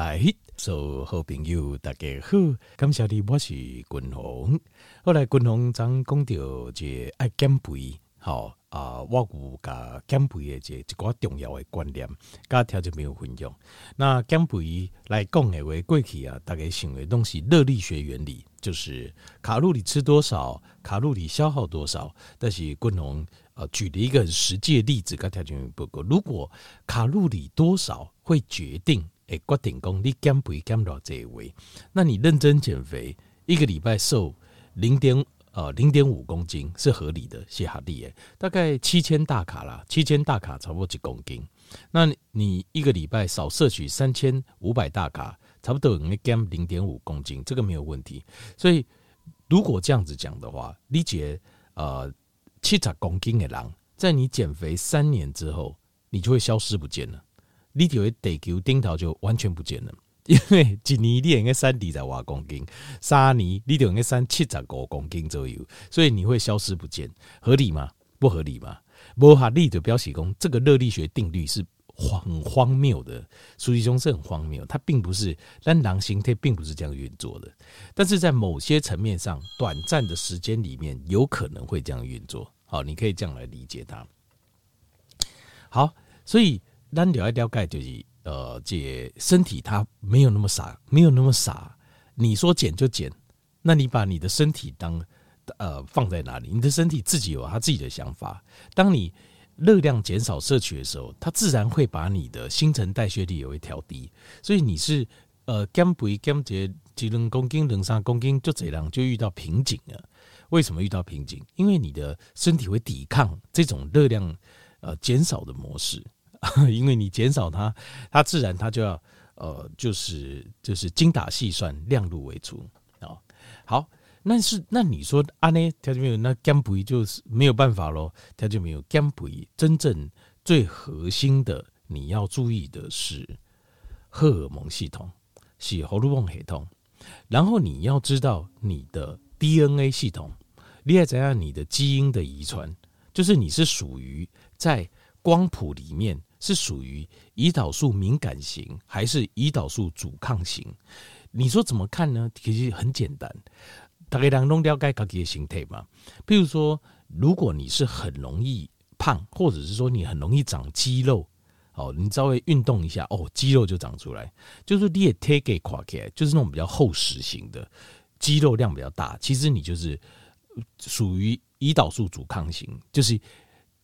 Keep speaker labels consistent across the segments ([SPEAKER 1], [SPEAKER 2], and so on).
[SPEAKER 1] 来，所有好朋友大家好，感谢你，我是君鸿。后来君鸿曾讲到这爱减肥，好啊，我有甲减肥的这一个重要的观念，甲条就没有分享。那减肥来讲的话，过去啊，大概想的东西，热力学原理就是卡路里吃多少，卡路里消耗多少。但是君鸿呃举了一个很实际的例子，甲条就没有报告。如果卡路里多少会决定，诶，决定讲你减肥减到这一位，那你认真减肥，一个礼拜瘦零点呃零点五公斤是合理的，是合理的，大概七千大卡啦，七千大卡差不多几公斤。那你一个礼拜少摄取三千五百大卡，差不多能减零点五公斤，这个没有问题。所以如果这样子讲的话，理解呃七十公斤的人，在你减肥三年之后，你就会消失不见了。你就会地球顶头就完全不见了，因为一年你应该三二十瓦公斤，三年你就应该三七十五公斤左右，所以你会消失不见，合理吗？不合理吗？不合理的表示说，这个热力学定律是很荒谬的，实际上是很荒谬，它并不是，但狼形态并不是这样运作的，但是在某些层面上，短暂的时间里面有可能会这样运作。好，你可以这样来理解它。好，所以。咱了解了解就是，呃，这身体它没有那么傻，没有那么傻。你说减就减，那你把你的身体当呃放在哪里？你的身体自己有他自己的想法。当你热量减少摄取的时候，它自然会把你的新陈代谢率也会调低。所以你是呃减肥减这几两公斤、两三公斤就这样就遇到瓶颈了。为什么遇到瓶颈？因为你的身体会抵抗这种热量呃减少的模式。因为你减少它，它自然它就要呃，就是就是精打细算，量入为出啊。好，那是那你说啊呢？条件没有，那减肥就是没有办法喽。条件没有减肥，真正最核心的你要注意的是荷尔蒙系统，是荷尔蒙系统。然后你要知道你的 DNA 系统，你要怎样？你的基因的遗传，就是你是属于在光谱里面。是属于胰岛素敏感型还是胰岛素阻抗型？你说怎么看呢？其实很简单，大概人都了解自己的形态嘛。比如说，如果你是很容易胖，或者是说你很容易长肌肉，哦，你稍微运动一下，哦，肌肉就长出来。就是你也贴给垮开，就是那种比较厚实型的，肌肉量比较大。其实你就是属于胰岛素阻抗型，就是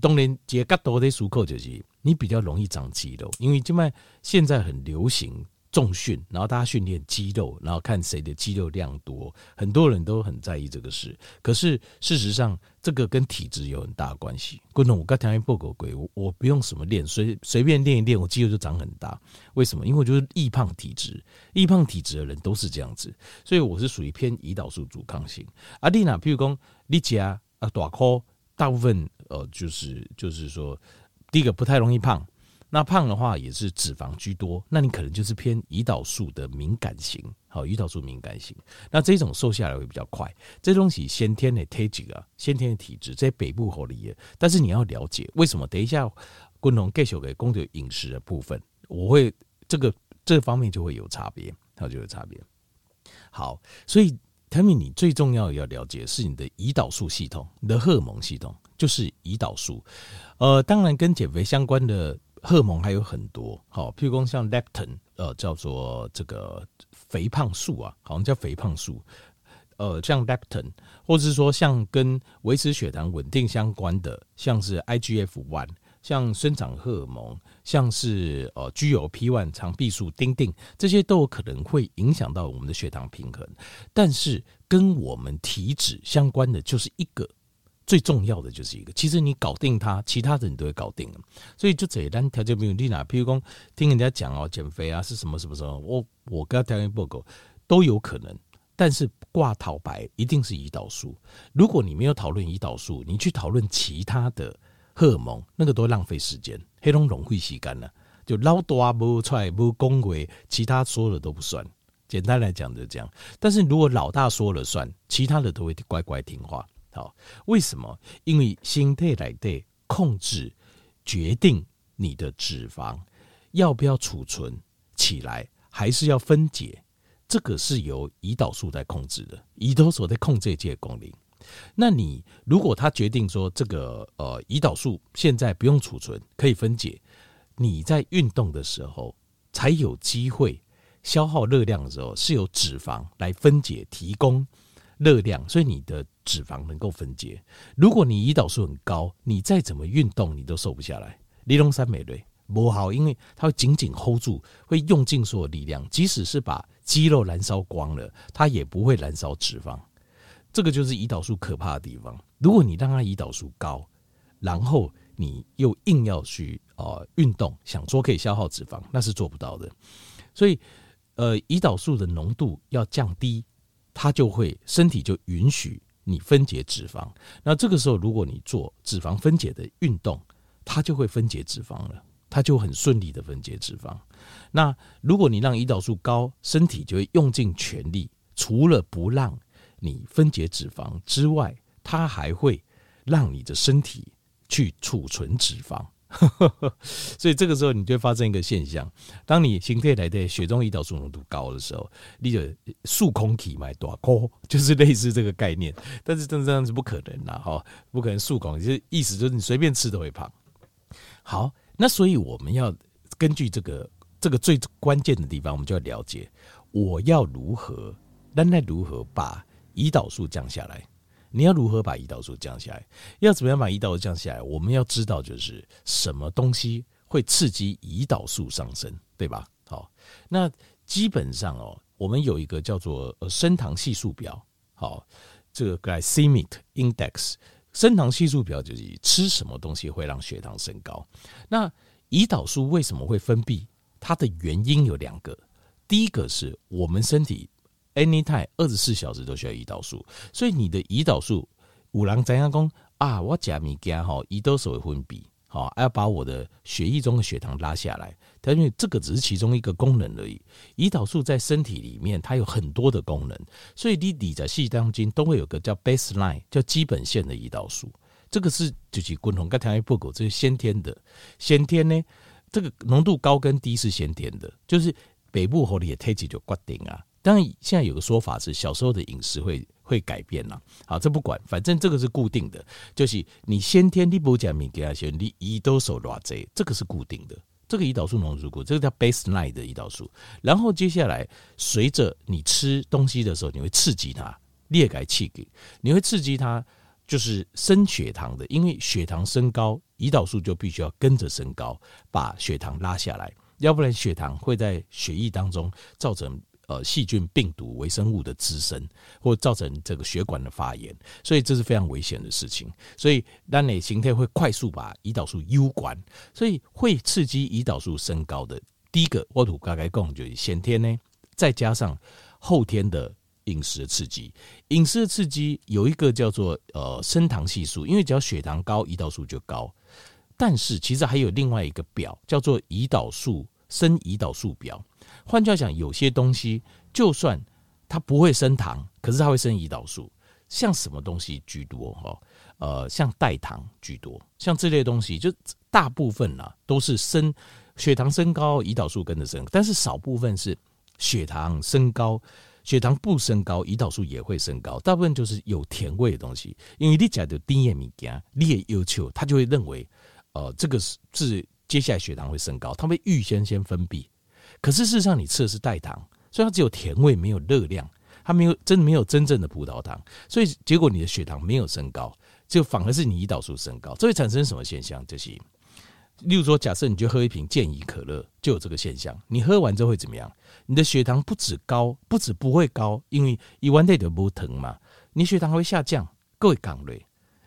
[SPEAKER 1] 当然这个多的出口就是。你比较容易长肌肉，因为现在现在很流行重训，然后大家训练肌肉，然后看谁的肌肉量多，很多人都很在意这个事。可是事实上，这个跟体质有很大关系。观众，我刚才报过鬼，我我不用什么练，随随便练一练，我肌肉就长很大。为什么？因为我就是易胖体质，易胖体质的人都是这样子，所以我是属于偏胰岛素阻抗型。阿丽娜，譬如说你家啊大颗，大部分呃就是就是说。第一个不太容易胖，那胖的话也是脂肪居多，那你可能就是偏胰岛素的敏感型，好，胰岛素敏感型，那这种瘦下来会比较快。这东西先天的体质啊，先天的体质在北部合理，但是你要了解为什么。等一下，共同介绍给公主饮食的部分，我会这个这方面就会有差别，它就有差别。好，所以 Tammy，你最重要要了解是你的胰岛素系统，你的荷尔蒙系统。就是胰岛素，呃，当然跟减肥相关的荷尔蒙还有很多，好，譬如说像 leptin，呃，叫做这个肥胖素啊，好像叫肥胖素，呃，像 leptin，或者是说像跟维持血糖稳定相关的，像是 IGF-1，像生长荷尔蒙，像是呃 GLP-1 肠壁素、丁丁，这些都有可能会影响到我们的血糖平衡，但是跟我们体脂相关的就是一个。最重要的就是一个，其实你搞定它，其他的你都会搞定了。所以就这单条件没有你哪，譬如说听人家讲哦，减肥啊是什么什么什么，我我跟他条件报告都有可能，但是挂头白一定是胰岛素。如果你没有讨论胰岛素，你去讨论其他的荷尔蒙，那个都浪费时间，黑龙融会吸干了，就老大不出来不恭维，其他说了都不算。简单来讲就这样。但是如果老大说了算，其他的都会乖乖听话。好，为什么？因为心态来对控制决定你的脂肪要不要储存起来，还是要分解，这个是由胰岛素在控制的，胰岛素在控制这些功能。那你如果他决定说这个呃胰岛素现在不用储存，可以分解，你在运动的时候才有机会消耗热量的时候，是由脂肪来分解提供热量，所以你的脂肪能够分解。如果你胰岛素很高，你再怎么运动你都瘦不下来。尼龙三美瑞不好，因为它会紧紧 hold 住，会用尽所有力量，即使是把肌肉燃烧光了，它也不会燃烧脂肪。这个就是胰岛素可怕的地方。如果你让它胰岛素高，然后你又硬要去呃运动，想说可以消耗脂肪，那是做不到的。所以，呃，胰岛素的浓度要降低，它就会身体就允许你分解脂肪。那这个时候，如果你做脂肪分解的运动，它就会分解脂肪了，它就很顺利的分解脂肪。那如果你让胰岛素高，身体就会用尽全力，除了不让你分解脂肪之外，它还会让你的身体去储存脂肪，所以这个时候你就发生一个现象：当你形态来的血中胰岛素浓度高的时候，你就竖空体买多高，就是类似这个概念。但是真的这样是不可能的哈，不可能竖空，就意思就是你随便吃都会胖。好，那所以我们要根据这个这个最关键的地方，我们就要了解我要如何，那那如何把。胰岛素降下来，你要如何把胰岛素降下来？要怎么样把胰岛素降下来？我们要知道就是什么东西会刺激胰岛素上升，对吧？好，那基本上哦，我们有一个叫做呃升糖系数表，好，这个 glycemic index 升糖系数表就是吃什么东西会让血糖升高。那胰岛素为什么会分泌？它的原因有两个，第一个是我们身体。Anytime 二十四小时都需要胰岛素，所以你的胰岛素五郎怎样讲啊？我加米加哈胰岛素会分泌，好要把我的血液中的血糖拉下来。但因为这个只是其中一个功能而已。胰岛素在身体里面它有很多的功能，所以你你在细当中都会有个叫 baseline 叫基本线的胰岛素。这个是就是共同跟糖尿病这是先天的。先天呢，这个浓度高跟低是先天的，就是北部和你的体质就决定啊。当然，现在有个说法是小时候的饮食会会改变了。好，这不管，反正这个是固定的，就是你先天你不讲米给他先，你胰岛素偌济，这个是固定的。这个胰岛素浓度固，这个叫 baseline 的胰岛素。然后接下来，随着你吃东西的时候，你会刺激它，裂改气给，你会刺激它，就是升血糖的。因为血糖升高，胰岛素就必须要跟着升高，把血糖拉下来，要不然血糖会在血液当中造成。呃，细菌、病毒、微生物的滋生，或造成这个血管的发炎，所以这是非常危险的事情。所以，当你形态会快速把胰岛素攸关，所以会刺激胰岛素升高的。第一个，我土大概讲就是先天呢，再加上后天的饮食的刺激。饮食的刺激有一个叫做呃升糖系数，因为只要血糖高，胰岛素就高。但是其实还有另外一个表，叫做胰岛素升胰岛素表。换句话讲，有些东西就算它不会升糖，可是它会升胰岛素。像什么东西居多？哈，呃，像代糖居多，像这类东西，就大部分呢都是升血糖升高，胰岛素跟着升，但是少部分是血糖升高，血糖不升高，胰岛素也会升高。大部分就是有甜味的东西，因为你讲的低盐米加，你也要求，他就会认为，呃，这个是是接下来血糖会升高，它会预先先分泌。可是事实上，你吃的是代糖，所以它只有甜味，没有热量，它没有真的没有真正的葡萄糖，所以结果你的血糖没有升高，就反而是你胰岛素升高，这会产生什么现象？就是，例如说，假设你就喝一瓶健怡可乐，就有这个现象，你喝完之后会怎么样？你的血糖不止高，不止不会高，因为一碗内的不疼嘛，你血糖会下降。各位港瑞，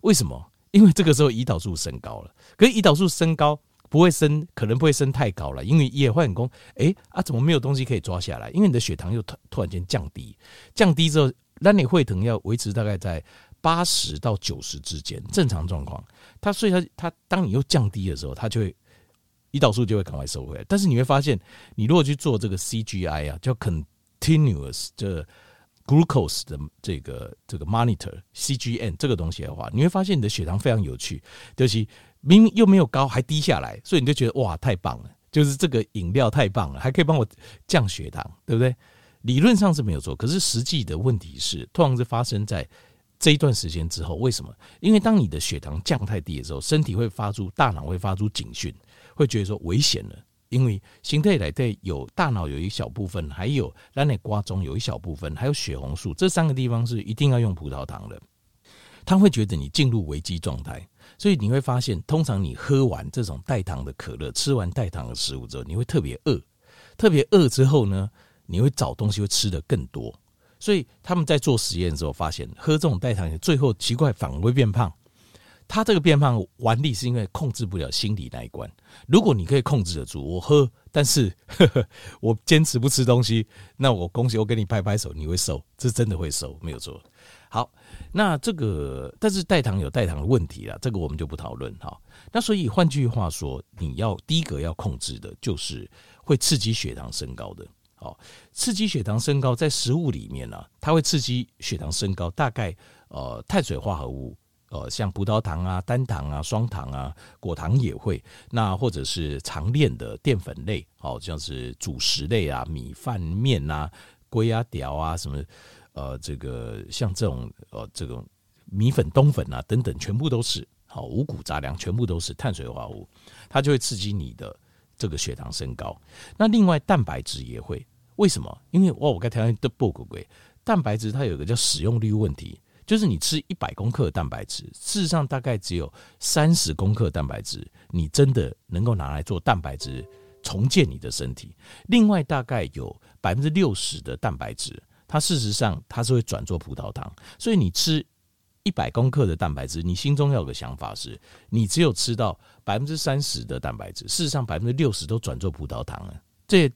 [SPEAKER 1] 为什么？因为这个时候胰岛素升高了，可是胰岛素升高。不会升，可能不会升太高了，因为也会很功。哎啊，怎么没有东西可以抓下来？因为你的血糖又突突然间降低，降低之后，那你会疼要维持大概在八十到九十之间，正常状况。它所以它它，当你又降低的时候，它就会胰岛素就会赶快收回来。但是你会发现，你如果去做这个 CGI 啊，叫 continuous 这 glucose 的这个这个 monitor CGM 这个东西的话，你会发现你的血糖非常有趣，就是。明明又没有高，还低下来，所以你就觉得哇，太棒了！就是这个饮料太棒了，还可以帮我降血糖，对不对？理论上是没有错，可是实际的问题是，通常是发生在这一段时间之后。为什么？因为当你的血糖降太低的时候，身体会发出，大脑会发出警讯，会觉得说危险了。因为形态来对有大脑有一小部分，还有让你瓜中有一小部分，还有血红素，这三个地方是一定要用葡萄糖的。他会觉得你进入危机状态，所以你会发现，通常你喝完这种带糖的可乐，吃完带糖的食物之后，你会特别饿，特别饿之后呢，你会找东西会吃得更多，所以他们在做实验的时候发现，喝这种代糖，最后奇怪反而会变胖。他这个变胖顽力是因为控制不了心理那一关。如果你可以控制得住，我喝，但是呵呵 我坚持不吃东西，那我恭喜我给你拍拍手，你会瘦，这真的会瘦，没有错。好，那这个但是代糖有代糖的问题啦，这个我们就不讨论哈。那所以换句话说，你要第一个要控制的就是会刺激血糖升高的。好，刺激血糖升高，在食物里面呢、啊，它会刺激血糖升高。大概呃，碳水化合物，呃，像葡萄糖啊、单糖啊、双糖啊、果糖也会。那或者是长链的淀粉类，好像是主食类啊，米饭、面啊、龟啊、条啊，什么呃，这个像这种呃，这种米粉、冬粉啊等等，全部都是好五谷杂粮，全部都是碳水化合物，它就会刺激你的。这个血糖升高，那另外蛋白质也会，为什么？因为哇，我刚才的报告过，蛋白质它有个叫使用率问题，就是你吃一百公克的蛋白质，事实上大概只有三十公克蛋白质，你真的能够拿来做蛋白质重建你的身体。另外大概有百分之六十的蛋白质，它事实上它是会转做葡萄糖，所以你吃。一百公克的蛋白质，你心中要有个想法是，你只有吃到百分之三十的蛋白质，事实上百分之六十都转做葡萄糖了。这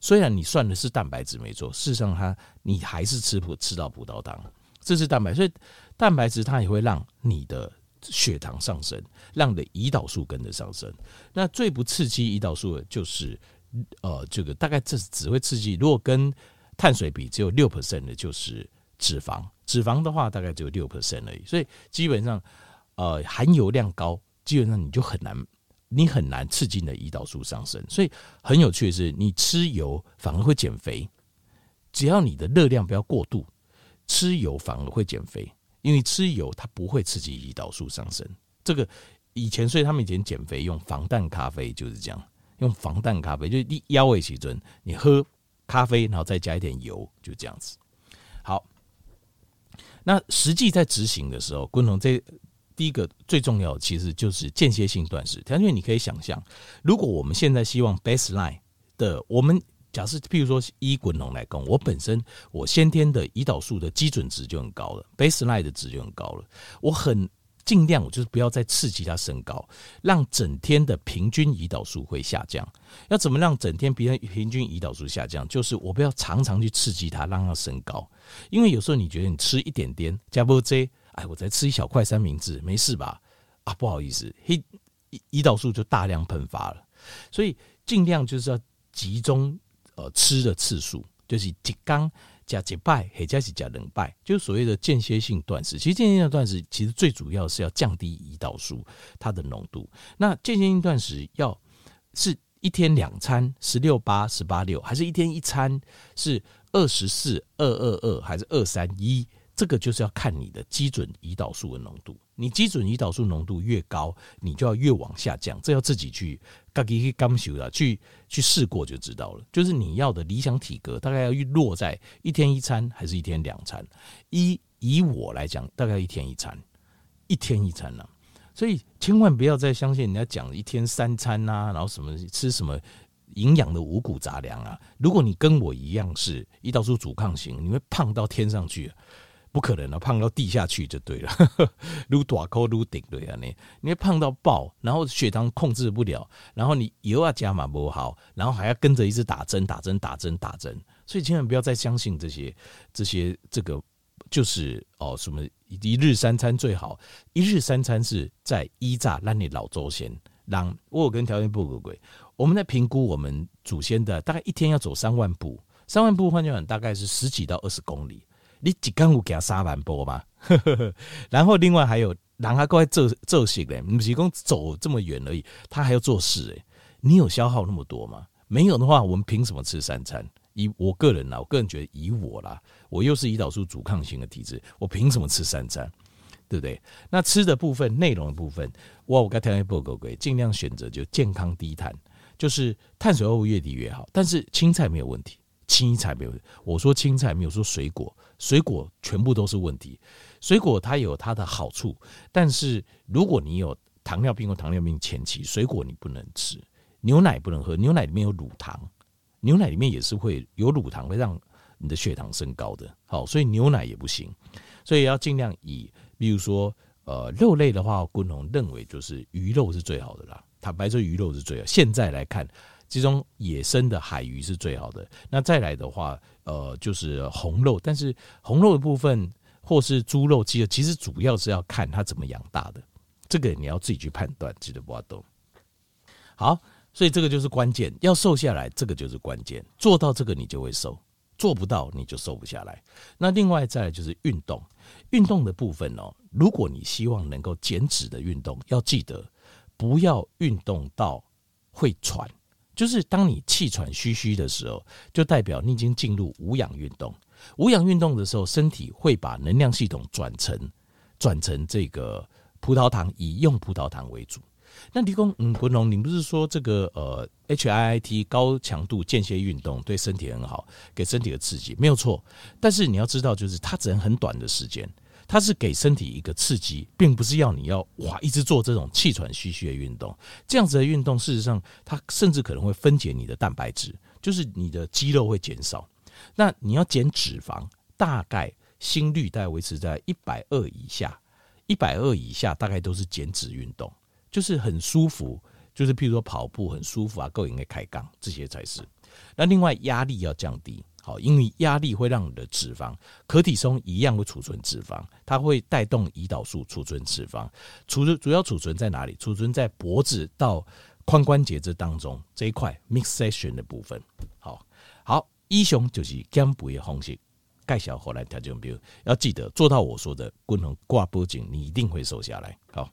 [SPEAKER 1] 虽然你算的是蛋白质没错，事实上它你还是吃葡吃到葡萄糖，这是蛋白。所以蛋白质它也会让你的血糖上升，让你的胰岛素跟着上升。那最不刺激胰岛素的就是呃这个大概这只会刺激，如果跟碳水比只有六 percent 的就是脂肪。脂肪的话，大概只有六 percent 而已，所以基本上，呃，含油量高，基本上你就很难，你很难刺激你的胰岛素上升。所以很有趣的是，你吃油反而会减肥，只要你的热量不要过度，吃油反而会减肥，因为吃油它不会刺激胰岛素上升。这个以前，所以他们以前减肥用防弹咖啡就是这样，用防弹咖啡就是你腰围起准，你喝咖啡，然后再加一点油，就这样子。好。那实际在执行的时候，滚筒这第一个最重要的其实就是间歇性断食。因为你可以想象，如果我们现在希望 baseline 的，我们假设譬如说以滚龙来讲，我本身我先天的胰岛素的基准值就很高了，baseline 的值就很高了，我很。尽量我就是不要再刺激它升高，让整天的平均胰岛素会下降。要怎么让整天平平均胰岛素下降？就是我不要常常去刺激它，让它升高。因为有时候你觉得你吃一点点加波 J，哎，我再吃一小块三明治，没事吧？啊，不好意思，胰胰岛素就大量喷发了。所以尽量就是要集中呃吃的次数，就是几缸。加几拜，或者是加两拜，就是所谓的间歇性断食。其实间歇性断食其实最主要是要降低胰岛素它的浓度。那间歇性断食要是一天两餐十六八十八六，还是一天一餐是二十四二二二，还是二三一？这个就是要看你的基准胰岛素的浓度。你基准胰岛素浓度越高，你就要越往下降。这要自己去自己去感受了，去去试过就知道了。就是你要的理想体格，大概要落在一天一餐还是一天两餐？以以我来讲，大概一天一餐，一天一餐了、啊。所以千万不要再相信人家讲一天三餐、啊，然后什么吃什么营养的五谷杂粮啊。如果你跟我一样是胰岛素阻抗型，你会胖到天上去。不可能了，胖到地下去就对了，撸大口撸顶对啊，你。你会胖到爆，然后血糖控制不了，然后你油啊加嘛不好，然后还要跟着一直打针打针打针打针，所以千万不要再相信这些这些这个就是哦什么一日三餐最好，一日三餐是在依炸让你老祖先。让我有跟条件不合规，我们在评估我们祖先的大概一天要走三万步，三万步换句话大概是十几到二十公里。你一天有行三万步吗？然后另外还有，人还过来做做事嘞，不是讲走这么远而已，他还要做事诶。你有消耗那么多吗？没有的话，我们凭什么吃三餐？以我个人啦，我个人觉得以我啦，我又是胰岛素阻抗型的体质，我凭什么吃三餐？对不对？那吃的部分、内容的部分，哇，我刚才报告过，尽量选择就健康低碳，就是碳水化合物越低越好。但是青菜没有问题，青菜没有。我说青菜没有说水果，水果全部都是问题。水果它有它的好处，但是如果你有糖尿病或糖尿病前期，水果你不能吃。牛奶不能喝，牛奶里面有乳糖，牛奶里面也是会有乳糖，会让你的血糖升高的。好，所以牛奶也不行，所以要尽量以。比如说，呃，肉类的话，昆宏认为就是鱼肉是最好的啦。坦白说，鱼肉是最好。现在来看，其中野生的海鱼是最好的。那再来的话，呃，就是红肉。但是红肉的部分，或是猪肉、鸡肉，其实主要是要看它怎么养大的。这个你要自己去判断，记得不要动。好，所以这个就是关键，要瘦下来，这个就是关键。做到这个，你就会瘦；做不到，你就瘦不下来。那另外再来就是运动。运动的部分哦，如果你希望能够减脂的运动，要记得不要运动到会喘。就是当你气喘吁吁的时候，就代表你已经进入无氧运动。无氧运动的时候，身体会把能量系统转成转成这个葡萄糖，以用葡萄糖为主。那李工，嗯，国龙，你不是说这个呃，HIIT 高强度间歇运动对身体很好，给身体的刺激没有错。但是你要知道，就是它只能很短的时间，它是给身体一个刺激，并不是要你要哇一直做这种气喘吁吁的运动。这样子的运动，事实上它甚至可能会分解你的蛋白质，就是你的肌肉会减少。那你要减脂肪，大概心率大概维持在一百二以下，一百二以下大概都是减脂运动。就是很舒服，就是譬如说跑步很舒服啊，够应该开杠，这些才是。那另外压力要降低，好，因为压力会让你的脂肪，可体松一样会储存脂肪，它会带动胰岛素储存脂肪，储存主要储存在哪里？储存在脖子到髋关节这当中这一块 midsection 的部分。好，好，以上就是减肥的方式，介绍后来调整，比如要记得做到我说的，均衡挂脖颈，你一定会瘦下来。好。